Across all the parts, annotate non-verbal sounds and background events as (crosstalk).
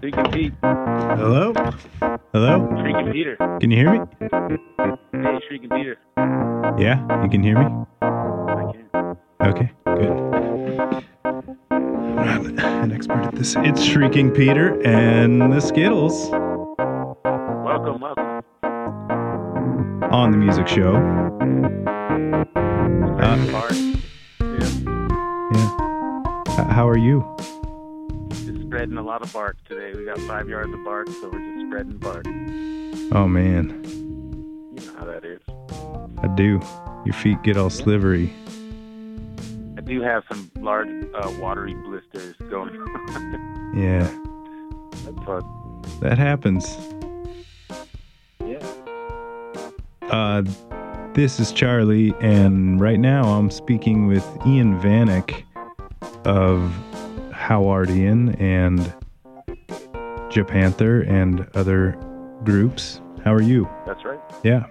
Freaking Pete. Hello? Hello? Freaking Peter. Can you hear me? Hey, Freaking Peter. Yeah, you can hear me? I can. Okay, good. I'm not an expert at this. It's Shrieking Peter and the Skittles Welcome, welcome. on the music show. Bark. Uh, yeah, Yeah. How are you? Spreading a lot of bark today. We got five yards of bark, so we're just spreading bark. Oh man, You know how that is. I do. Your feet get all slivery. I do have some large uh, watery blisters going (laughs) on. Yeah, That's fun. that happens. Yeah. Uh, this is Charlie, and right now I'm speaking with Ian Vanek of Howardian and Japanther and other groups. How are you? That's right. Yeah.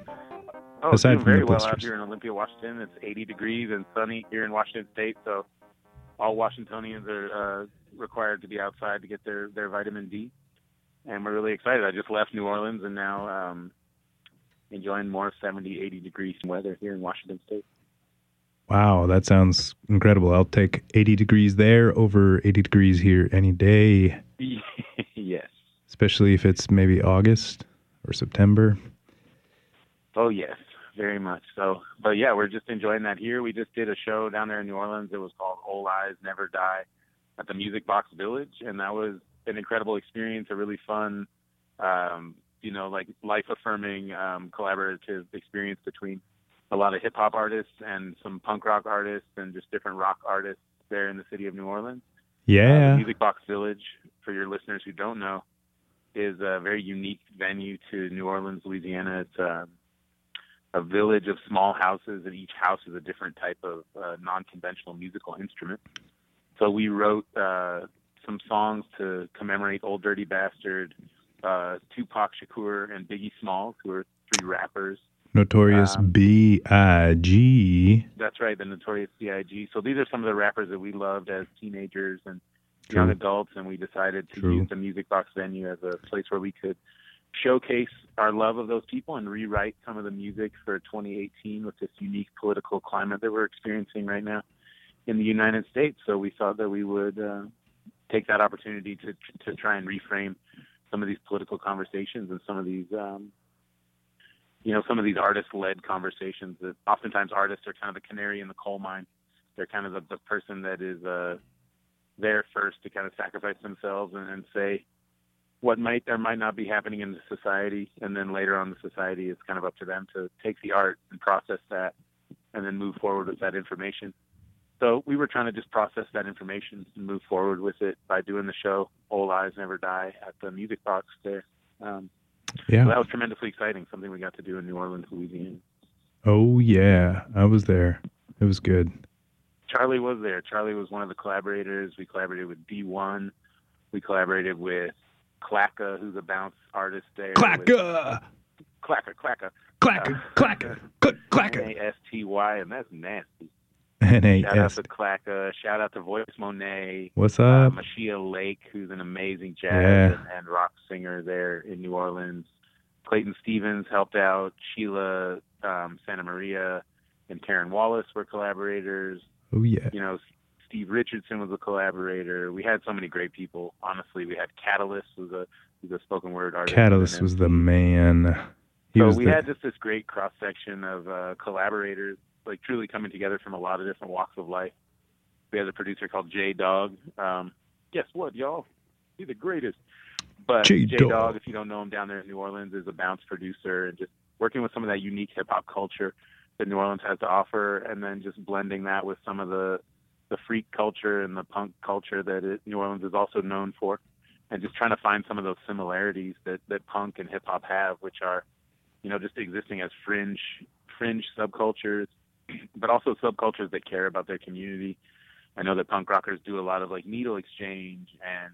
Oh, Aside doing from very the well out here in Olympia, Washington. It's 80 degrees and sunny here in Washington State, so all Washingtonians are uh, required to be outside to get their their vitamin D, and we're really excited. I just left New Orleans and now um, enjoying more 70, 80 degrees weather here in Washington State. Wow, that sounds incredible. I'll take 80 degrees there over 80 degrees here any day, (laughs) yes. especially if it's maybe August or September. Oh yes, very much so. But yeah, we're just enjoying that here. We just did a show down there in New Orleans. It was called All Eyes Never Die at the Music Box Village, and that was an incredible experience. A really fun, um, you know, like life affirming, um, collaborative experience between a lot of hip hop artists and some punk rock artists and just different rock artists there in the city of New Orleans. Uh, Yeah. the Music Box Village, for your listeners who don't know, is a very unique venue to New Orleans, Louisiana. It's um, a village of small houses, and each house is a different type of uh, non-conventional musical instrument. So we wrote uh, some songs to commemorate Old Dirty Bastard, uh, Tupac Shakur, and Biggie Smalls, who are three rappers. Notorious Um, B.I.G. That's right, the Notorious B.I.G. So these are some of the rappers that we loved as teenagers and young adults, and we decided to True. use the Music Box venue as a place where we could showcase our love of those people and rewrite some of the music for 2018 with this unique political climate that we're experiencing right now in the United States. So we thought that we would uh, take that opportunity to to try and reframe some of these political conversations and some of these. Um, you know, some of these artist-led conversations that oftentimes artists are kind of the canary in the coal mine. They're kind of the, the person that is uh, there first to kind of sacrifice themselves and, and say what might or might not be happening in the society, and then later on the society is kind of up to them to take the art and process that, and then move forward with that information. So we were trying to just process that information and move forward with it by doing the show "All Eyes Never Die" at the Music Box there. Um, so Yeah. that was tremendously exciting. Something we got to do in New Orleans, Louisiana. Oh, yeah. I was there. It was good. Charlie was there. Charlie was one of the collaborators. We collaborated with Dee-1. We collaborated with Clacka, who's a bounce artist there. with- Clacka! Clacka, Clacka. Clacka! Clacka! Cl- Clacka! N-A-S-T-Y, and that's nasty. Shout out to Clacka. Shout out to Voice Monet. What's Uh, up? Mashia Lake, who's an amazing jazz Yeah. and, and rock singer there in New Orleans. Clayton Stevens helped out. Sheila um, Santa Maria and Karen Wallace were collaborators. Oh, yeah. You know, Steve Richardson was a collaborator. We had so many great people. Honestly, we had Catalyst, who's a who's a spoken word artist. Catalyst was the man. He so we the, had just this great cross section of uh, collaborators, like truly coming together from a lot of different walks of life. We had a producer called J Dog. Um, guess what, y'all? He's the greatest. But J. Dog, if you don't know him down there in New Orleans, is a bounce producer and just working with some of that unique hip hop culture that New Orleans has to offer, and then just blending that with some of the the freak culture and the punk culture that it, New Orleans is also known for, and just trying to find some of those similarities that that punk and hip hop have, which are, you know, just existing as fringe fringe subcultures, but also subcultures that care about their community. I know that punk rockers do a lot of like needle exchange and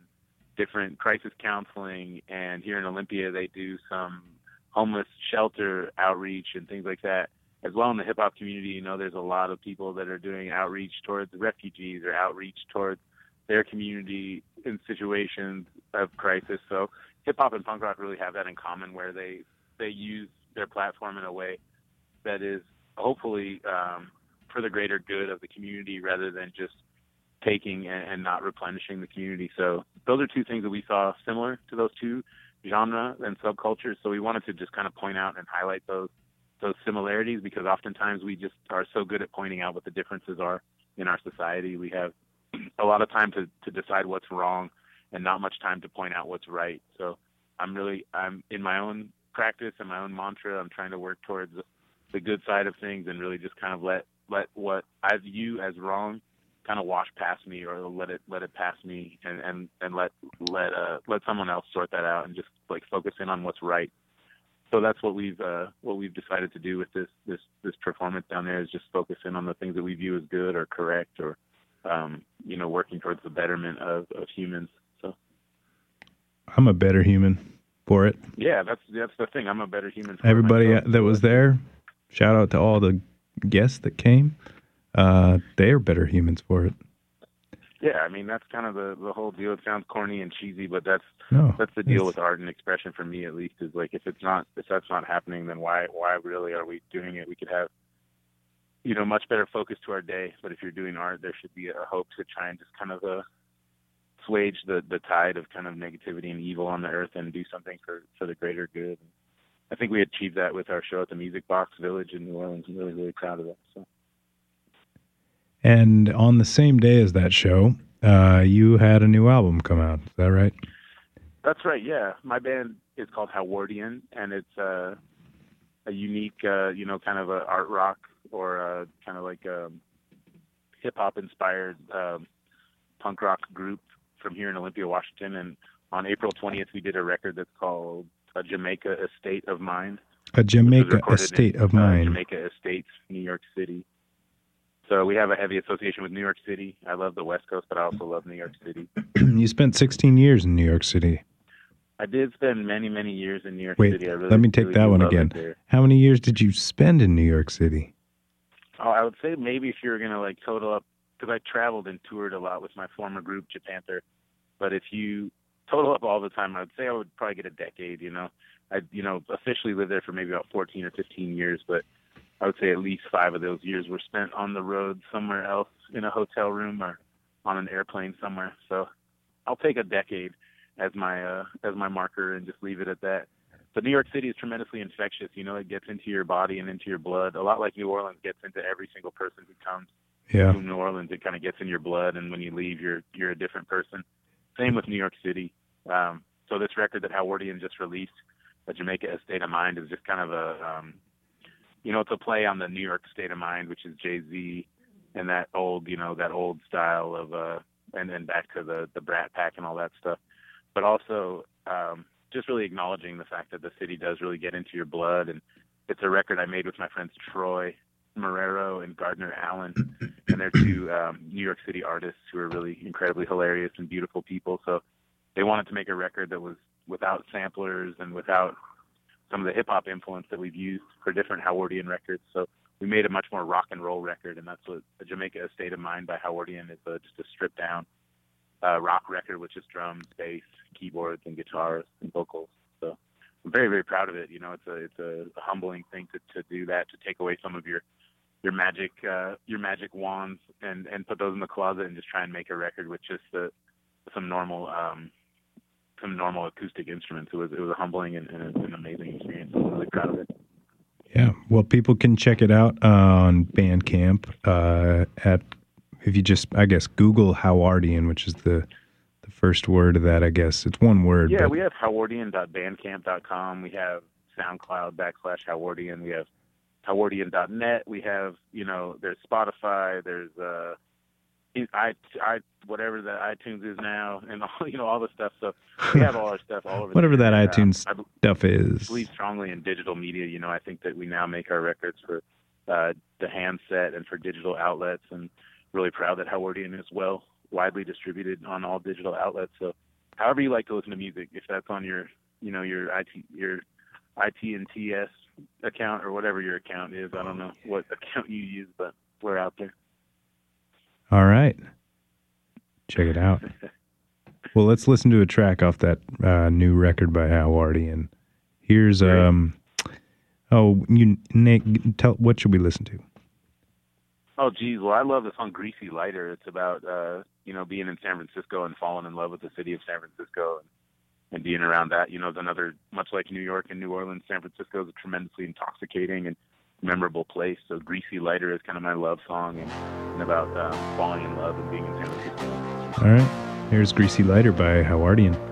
different crisis counseling, and here in Olympia they do some homeless shelter outreach and things like that. As well in the hip hop community, you know, there's a lot of people that are doing outreach towards refugees or outreach towards their community in situations of crisis. So hip hop and punk rock really have that in common, where they they use their platform in a way that is hopefully um, for the greater good of the community, rather than just taking and, and not replenishing the community. So those are two things that we saw similar to those two genre and subcultures. So we wanted to just kind of point out and highlight those those similarities because oftentimes we just are so good at pointing out what the differences are in our society. We have a lot of time to, to decide what's wrong and not much time to point out what's right. So I'm really I'm in my own practice and my own mantra. I'm trying to work towards the good side of things and really just kind of let let what I view as wrong kind of wash past me or let it let it pass me and and and let let uh let someone else sort that out and just like focus in on what's right so that's what we've uh what we've decided to do with this this this performance down there is just focus in on the things that we view as good or correct or um you know working towards the betterment of of humans so I'm a better human for it. yeah that's that's the thing i'm a better human for Everybody myself. that was there, shout out to all the guests that came. Uh, they are better humans for it. yeah i mean that's kind of the the whole deal it sounds corny and cheesy but that's No, that's the deal with art and expression for me at least is like if it's not if that's not happening then why why really are we doing it we could have you know much better focus to our day but if you're doing art there should be a hope to try and just kind of uh swage the the tide of kind of negativity and evil on the earth and do something for for the greater good i think we achieved that with our show at the music box village in new orleans i'm really really proud of that so And on the same day as that show, uh, you had a new album come out. Is that right? That's right. Yeah, my band is called Howardian, and it's uh, a unique, uh, you know, kind of a art rock or uh kind of like a hip hop inspired um, punk rock group from here in Olympia, Washington. And on April 20th, we did a record that's called uh, Jamaica Estate of Mind. A Jamaica Estate in, of uh, Mind. Jamaica Estates, New York City. So we have a heavy association with New York City. I love the West Coast, but I also love New York City. (clears throat) you spent 16 years in New York City. I did spend many, many years in New York Wait, City. Really, let me take really that one again. How many years did you spend in New York City? Oh, I would say maybe if you were gonna like total up, because I traveled and toured a lot with my former group, Japanther. But if you total up all the time, I would say I would probably get a decade. You know, I you know officially lived there for maybe about 14 or 15 years, but I would say at least five of those years were spent on the road somewhere else in a hotel room or on an airplane somewhere. So I'll take a decade as my uh, as my marker and just leave it at that. But New York City is tremendously infectious. You know, it gets into your body and into your blood. A lot like New Orleans gets into every single person who comes Yeah. to New Orleans. It kind of gets in your blood, and when you leave, you're you're a different person. Same with New York City. Um, so this record that Howardian just released, the Jamaica State of Mind, is just kind of a, um, you know, it's a play on the New York State of Mind, which is Jay Z, and that old, you know, that old style of, uh, and then back to the the Brat Pack and all that stuff. But also, um, just really acknowledging the fact that the city does really get into your blood, and it's a record I made with my friends Troy Marrero and Gardner Allen, (clears throat) and they're two um, New York City artists who are really incredibly hilarious and beautiful people. So they wanted to make a record that was without samplers and without some of the hip hop influence that we've used for different Howardian records. So we made a much more rock and roll record, and that's what Jamaica State of Mind by Howardian is a, just a stripped down uh, rock record with just drums, bass, keyboards, and guitars and vocals. So I'm very, very proud of it. You know, it's a it's a, a humbling thing to, to do that, to take away some of your your magic uh, your magic wands and and put those in the closet and just try and make a record with just the, some normal um, some normal acoustic instruments. It was it was a humbling and, and an amazing experience. I'm really proud of it. Yeah. Well, people can check it out on Bandcamp uh, at if you just I guess Google Howardian, which is the the first word of that. I guess it's one word. Yeah, but we have howardian.bandcamp.com. We have SoundCloud backslash Howardian. We have Howardian.net. We have, you know, there's Spotify. There's uh, I, I, whatever the iTunes is now, and all, (laughs) you know all the stuff. So we have all our stuff all over. Whatever that iTunes I stuff is. believe strongly in digital media. You know, I think that we now make our records for uh, the handset and for digital outlets, and really proud that Howardian is well widely distributed on all digital outlets. So, however you like to listen to music, if that's on your, you know, your IT, your IT and TS account or whatever your account is, I don't know what (laughs) account you use, but we're out there. All right. Check it out. (laughs) Well, let's listen to a track off that uh, new record by Howardian. Here's um. Oh, you Nick, tell what should we listen to? Oh, geez. Well, I love the song "Greasy Lighter." It's about uh, you know being in San Francisco and falling in love with the city of San Francisco and, and being around that. You know, it's another much like New York and New Orleans. San Francisco is tremendously intoxicating and memorable place. So "Greasy Lighter" is kind of my love song and, and about um, falling in love and being in San Francisco. All right. Here's Greasy Lighter by Howardian.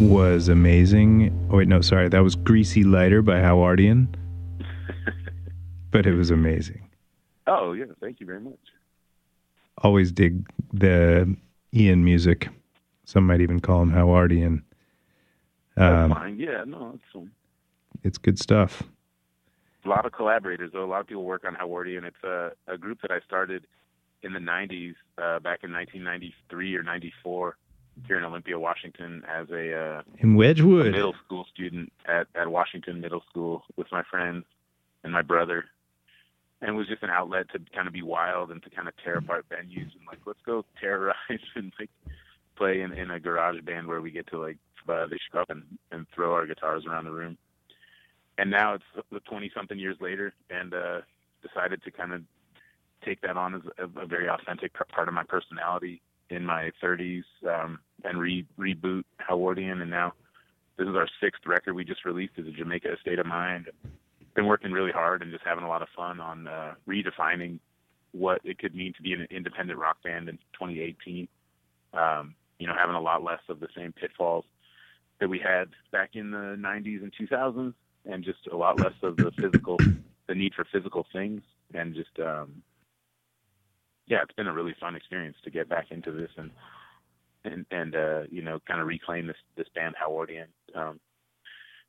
Was amazing. Oh wait, no, sorry, that was "Greasy Lighter" by Howardian. (laughs) but it was amazing. Oh yeah, thank you very much. Always dig the Ian music. Some might even call him Howardian. Um, fine. Yeah, no, it's fine. It's good stuff. A lot of collaborators, though. A lot of people work on Howardian. It's a, a group that I started in the 90s, uh, back in 1993 or 94 here in Olympia, Washington, as a uh, in Wedgewood middle school student at at Washington Middle School with my friends and my brother, and it was just an outlet to kind of be wild and to kind of tear apart venues and like let's go terrorize (laughs) and like play in in a garage band where we get to like uh, they show up and and throw our guitars around the room. And now it's the 20 something years later, and uh, decided to kind of take that on as a, a very authentic part of my personality in my 30s um, and re- reboot Howardian, and now this is our sixth record we just released as a Jamaica State of Mind. Been working really hard and just having a lot of fun on uh, redefining what it could mean to be an independent rock band in 2018. Um, you know, having a lot less of the same pitfalls that we had back in the 90s and 2000s, and just a lot less of the physical, the need for physical things, and just um, yeah, it's been a really fun experience to get back into this and and and uh, you know kind of reclaim this this band Howardian um,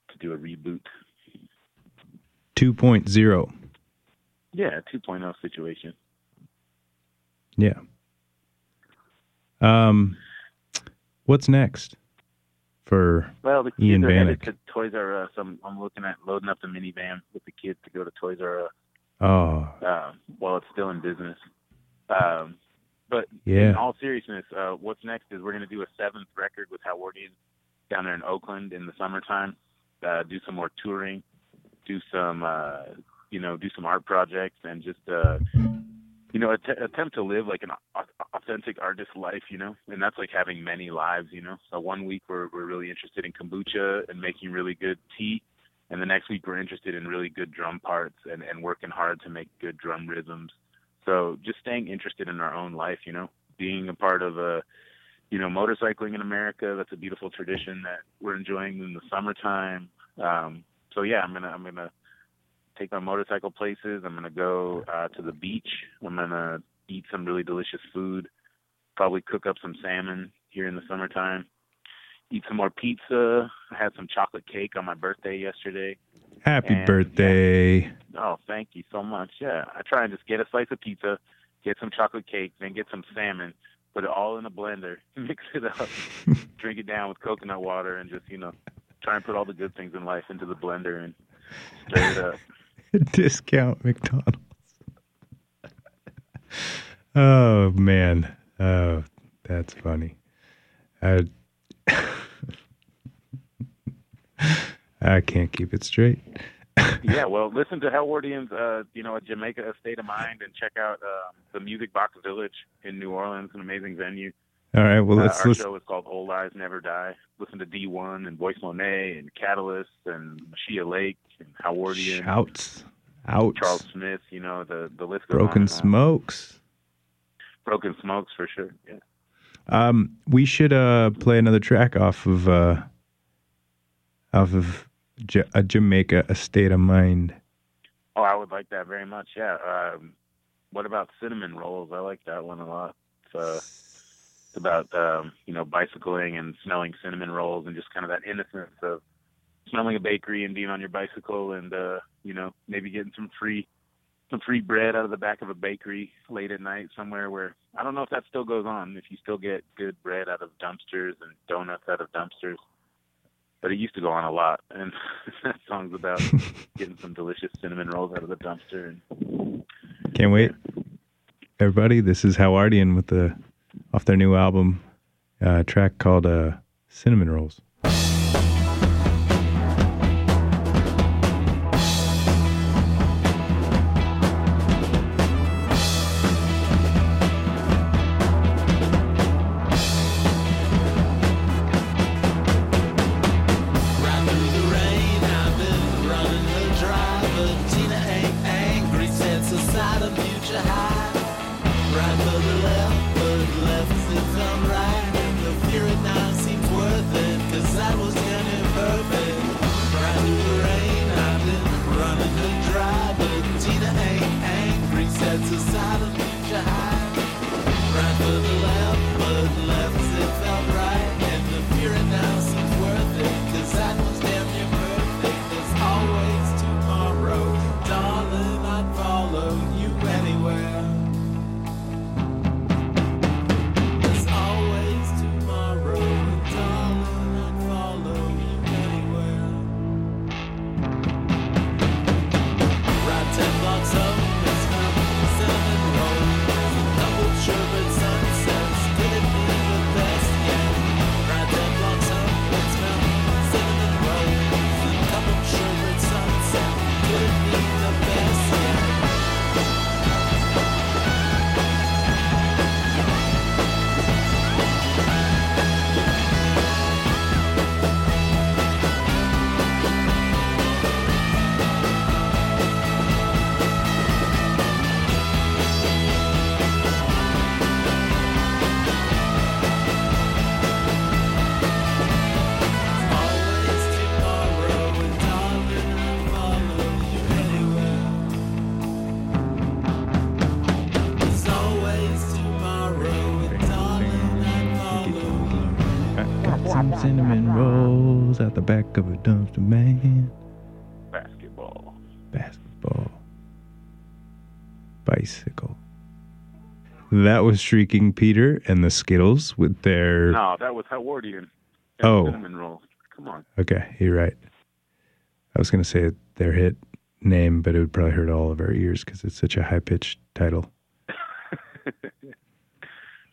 to do a reboot. 2.0. Yeah, 2.0 situation. Yeah. Um, what's next for Well, the kids Ian are headed to Toys R Us. I'm, I'm looking at loading up the minivan with the kids to go to Toys R Us oh uh, while it's still in business. Um, but Yeah. in all seriousness, uh, what's next is we're going to do a seventh record with Howardian down there in Oakland in the summertime. Uh, do some more touring, do some, uh, you know, do some art projects, and just, uh, you know, att- attempt to live like an au- authentic artist life. You know, and that's like having many lives. You know, so one week we're we're really interested in kombucha and making really good tea. And the next week we're interested in really good drum parts and, and working hard to make good drum rhythms. So just staying interested in our own life, you know, being a part of a, you know, motorcycling in America. That's a beautiful tradition that we're enjoying in the summertime. Um, so yeah, I'm gonna I'm gonna take my motorcycle places. I'm gonna go uh, to the beach. I'm gonna eat some really delicious food. Probably cook up some salmon here in the summertime. Eat some more pizza. I had some chocolate cake on my birthday yesterday. Happy and, birthday. Oh, thank you so much. Yeah, I try and just get a slice of pizza, get some chocolate cake, then get some salmon, put it all in a blender, (laughs) mix it up, (laughs) drink it down with coconut water, and just you know try and put all the good things in life into the blender and stir it up. (laughs) Discount McDonald's. oh man. Oh, that's funny. I I can't keep it straight. (laughs) yeah, well, listen to Howardian's, uh, you know, at Jamaica A State of Mind, and check out um, the Music Box Village in New Orleans, an amazing venue. All right, well Uh, let's our listen. show is called Old Lives Never Die. Listen to Dee-1 and Voice Monet and Catalyst and Shia Lake and Howardian, Shouts. Outs. Charles Smith. You know the the list goes Broken on. smokes. Broken Smokes for sure. Yeah. Um, we should uh play another track off of uh off of Ja a Jamaica, a state of mind. Oh, I would like that very much. Yeah. Um, what about cinnamon rolls? I like that one a lot. It's, uh, it's about um, you know bicycling and smelling cinnamon rolls and just kind of that innocence of smelling a bakery and being on your bicycle and uh, you know maybe getting some free some free bread out of the back of a bakery late at night somewhere where I don't know if that still goes on if you still get good bread out of dumpsters and donuts out of dumpsters. But it used to go on a lot, and (laughs) that song's about (laughs) getting some delicious cinnamon rolls out of the dumpster. And Can't wait. Everybody, this is Howardian with the off their new album, uh, track called uh, Cinnamon Rolls. Basketball. Basketball. Bicycle. That was Shrieking Peter and the Skittles with their. No, that was Howardian. Oh. Cinnamon rolls. Come on. Okay, you're right. I was going to say their hit name, but it would probably hurt all of our ears because it's such a high pitched title. (laughs)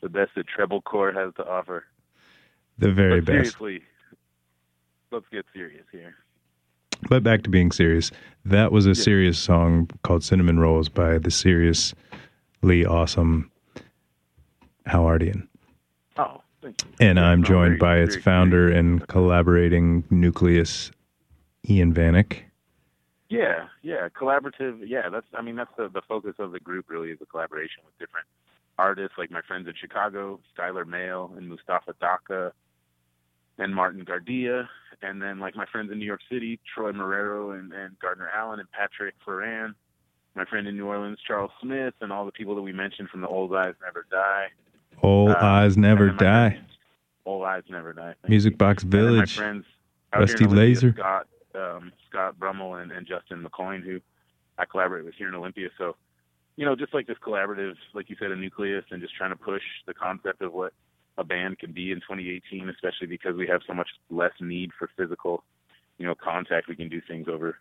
The best that treble core has to offer. The very but best. seriously, let's get serious here. But back to being serious. That was a serious song called Cinnamon Rolls by the seriously awesome Howardian. Oh, thank you. And I'm joined by its founder and collaborating nucleus, Ian Vanek. Yeah, yeah, collaborative. Yeah, that's. I mean, that's the the focus of the group. Really, is a collaboration with different artists, like my friends in Chicago, Skylar Mail and Mustafa Daka, and Martin Gardia, and then like my friends in New York City, Troy Marrero and, and Gardner Allen and Patrick Foran. My friend in New Orleans, Charles Smith, and all the people that we mentioned from the Old Eyes Never Die. All Uh, Eyes Never and then my Die. friends- Old Eyes Never Die. Music you. Box Village. my friends Rusty here in Olympia, Laser. Scott, um, Scott Brummel, and, and Justin McCoyne, who I collaborate with here in Olympia. So, you know, just like this collaborative, like you said, a nucleus, and just trying to push the concept of what a band can be in 2018, especially because we have so much less need for physical, you know, contact. We can do things over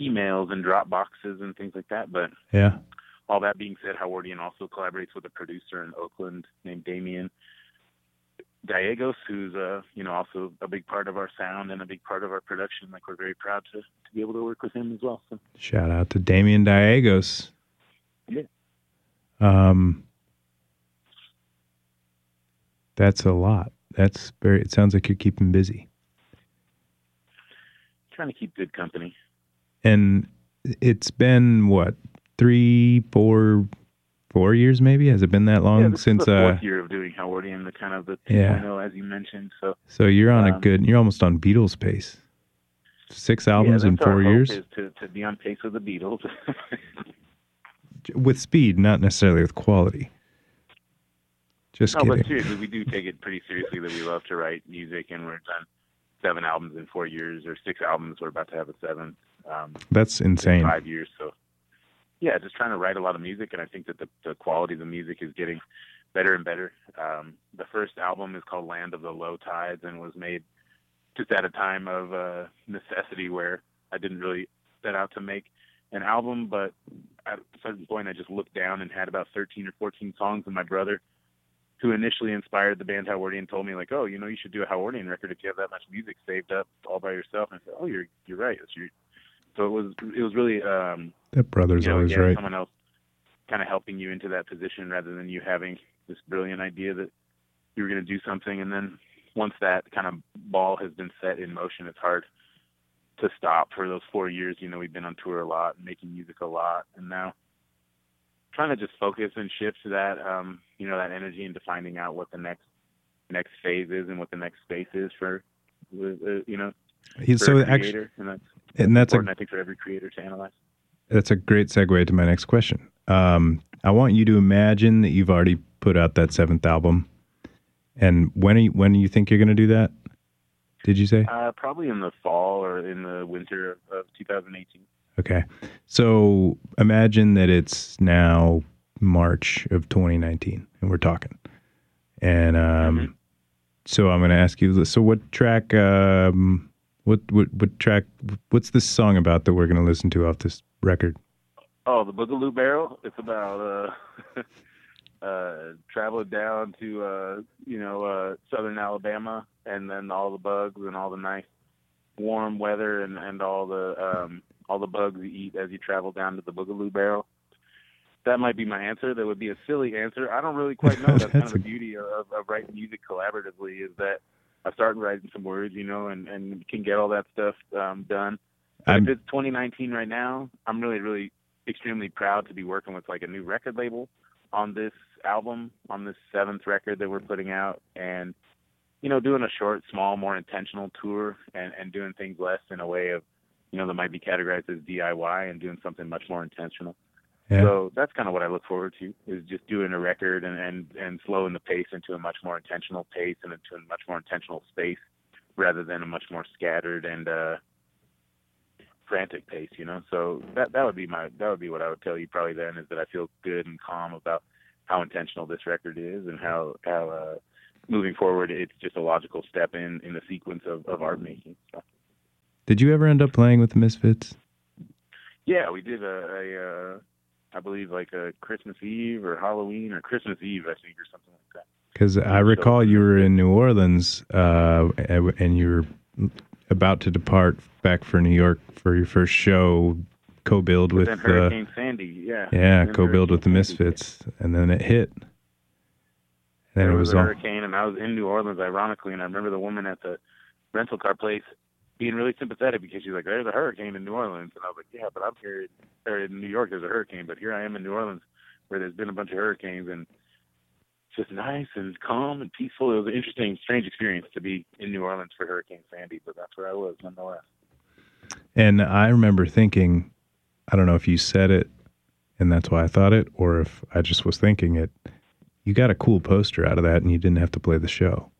emails and drop boxes and things like that. But Yeah. all that being said, Howardian also collaborates with a producer in Oakland named Damien Gallegos, who's uh, you know also a big part of our sound and a big part of our production. Like we're very proud to, to be able to work with him as well. So Shout out to Damian Diagos. Yeah. Um, that's a lot. That's very. It sounds like you're keeping busy, trying to keep good company. and it's been what three, four, four years maybe. Has it been that long yeah, this since? is the uh, fourth year of doing Howardian, the kind of the Yeah. know as you mentioned. So so you're on a um, good. You're almost on Beatles pace. Six albums yeah, in four years to to be on pace with the Beatles. (laughs) with speed, not necessarily with quality. Just no, kidding. but seriously, we do (laughs) take it pretty seriously that we love to write music, and we're done seven albums in four years, or six albums. We're about to have a seventh. Um, That's in insane. five years. So, yeah, just trying to write a lot of music, and I think that the, the quality of the music is getting better and better. Um, the first album is called Land of the Low Tides and was made just at a time of uh, necessity where I didn't really set out to make an album, but at a certain point I just looked down and had about 13 or 14 songs, and my brother, who initially inspired the band Howardian, told me like, "Oh, you know, you should do a Howardian record if you have that much music saved up all by yourself." And I said, "Oh, you're you're right. It's your so it was it was really um, That brother's you know always again, right. someone else kind of helping you into that position rather than you having this brilliant idea that you were going to do something and then once that kind of ball has been set in motion it's hard to stop for those four years you know we've been on tour a lot making music a lot and now trying to just focus and shift that um you know that energy into finding out what the next next phase is and what the next space is for uh, you know He- for so a actually, creator and that's and that's a important I think for every creator to analyze that's a great segue to my next question. Um, I want you to imagine that you've already put out that seventh album, and when are you, when do you think you're going to do that? Did you say? Uh, probably in the fall or in the winter of 2018. Okay. So imagine that it's now March of 2019 and we're talking. And um, Mhm. so I'm going to ask you so what track um, what, what what track what's this song about that we're going to listen to off this record? Oh, the Boogaloo Barrel. It's about uh, (laughs) uh, traveling down to uh, you know uh, southern Alabama, and then all the bugs and all the nice warm weather, and and all the um, all the bugs you eat as you travel down to the Boogaloo Barrel. That might be my answer. That would be a silly answer. I don't really quite know. (laughs) That's kind of a- the beauty of, of writing music collaboratively is that I start writing some words, you know, and and can get all that stuff um, done. But I'm- if it's 2019 right now, I'm really, really extremely proud to be working with like a new record label on this album, on this seventh record that we're putting out, and you know, doing a short, small, more intentional tour, and and doing things less in a way of, you know, that might be categorized as DIY, and doing something much more intentional. Yeah. So that's kind of what I look forward to is just doing a record and, and, and slowing the pace into a much more intentional pace and into a much more intentional space rather than a much more scattered and uh, frantic pace. You know, so that that would be my that would be what I would tell you probably then is that I feel good and calm about how intentional this record is and how how uh, moving forward it's just a logical step in in the sequence of, of art making. So. Did you ever end up playing with the Misfits? Yeah, we did a, a uh, I believe like a Christmas Eve or Halloween or Christmas Eve, I think, or something like that. Because I recall you were in New Orleans uh, and you were about to depart back for New York for your first show, co-billed with then Hurricane Sandy, yeah. yeah, co-billed with the Hurricane Sandy. Misfits, and then it hit. And then There it was, was a all hurricane, and I was in New Orleans, ironically, and I remember the woman at the rental car place being really sympathetic because she's like, "There's a hurricane in New Orleans," and I was like, "Yeah, but I'm here or in New York. There's a hurricane, but here I am in New Orleans, where there's been a bunch of hurricanes, and it's just nice and calm and peaceful. It was an interesting, strange experience to be in New Orleans for Hurricane Sandy, but that's where I was nonetheless. And I remember thinking, I don't know if you said it and that's why I thought it, or if I just was thinking it. You got a cool poster out of that and you didn't have to play the show.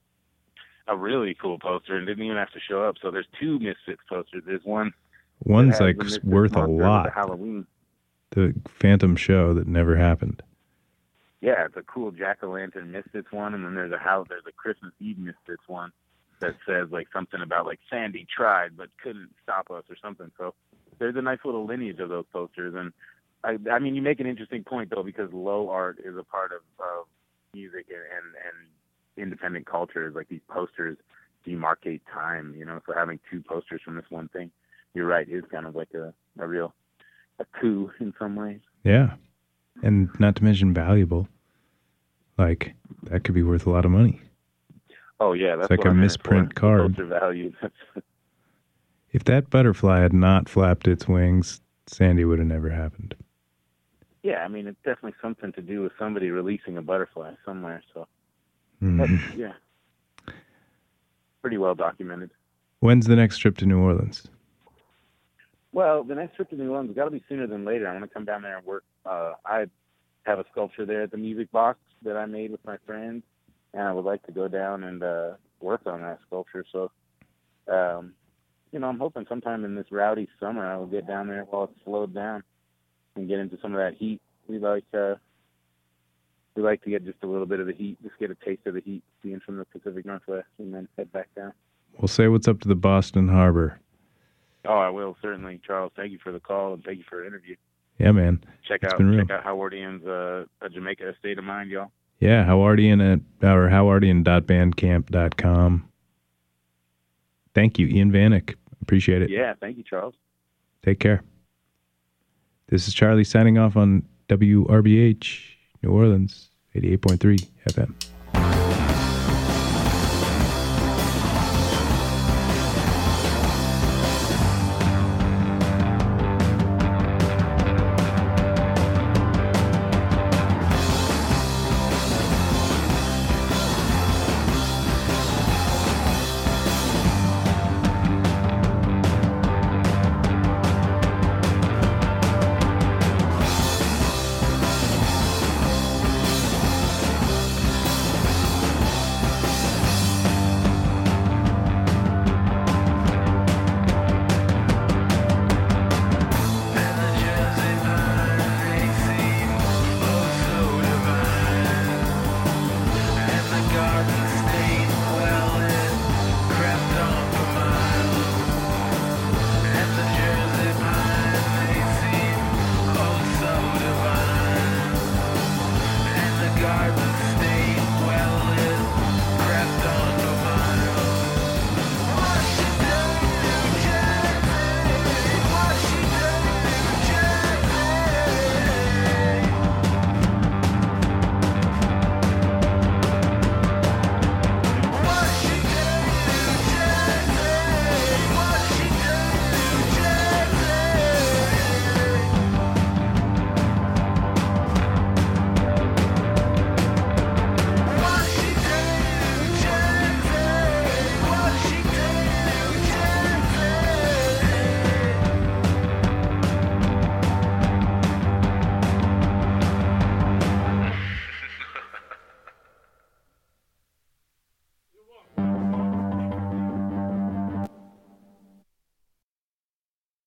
A really cool poster, and didn't even have to show up. So there's two Misfits posters. There's one One's like worth a monster with the lot. Halloween. The Phantom show that never happened. yeah, it's a cool jack o' lantern Misfits one, and then there's a house, there's a Christmas Eve Misfits one that says like something about like Sandy tried but couldn't stop us or something. So there's a nice little lineage of those posters, and I, I mean, you make an interesting point though because low art is a part of, of music and, and and independent culture. Like these posters demarcate time, you know. So having two posters from this one thing, you're right, is kind of like a a real a coup in some ways. Yeah. And not to mention valuable. Like that could be worth a lot of money. Oh yeah, that's like what a I'm misprint card. Value. (laughs) If that butterfly had not flapped its wings, Sandy would have never happened. yeah. I mean, it's definitely something to do with somebody releasing a butterfly somewhere. So Mhm. yeah, pretty well documented. When's the next trip to New Orleans? Well, the next trip to New Orleans has got to be sooner than later. I want to come down there and work. Uh, I have a sculpture there at the Music Box that I made with my friends, and I would like to go down and uh, work on that sculpture. So, um, you know, I'm hoping sometime in this rowdy summer I will get down there while it's slowed down and get into some of that heat. We like uh, we like to get just a little bit of the heat, just get a taste of the heat, being from the Pacific Northwest, and then head back down. We'll say what's up to the Boston Harbor. Oh, I will certainly, Charles. Thank you for the call and thank you for the interview. Yeah, man. check It's out check out Howardian's uh, a Jamaica State of Mind, y'all. Yeah, Howardian at or howardian.bandcamp.com. Thank you, Ian Vanek. Appreciate it. Yeah, thank you, Charles. Take care. This is Charlie signing off on WRBH New Orleans 88.3 FM.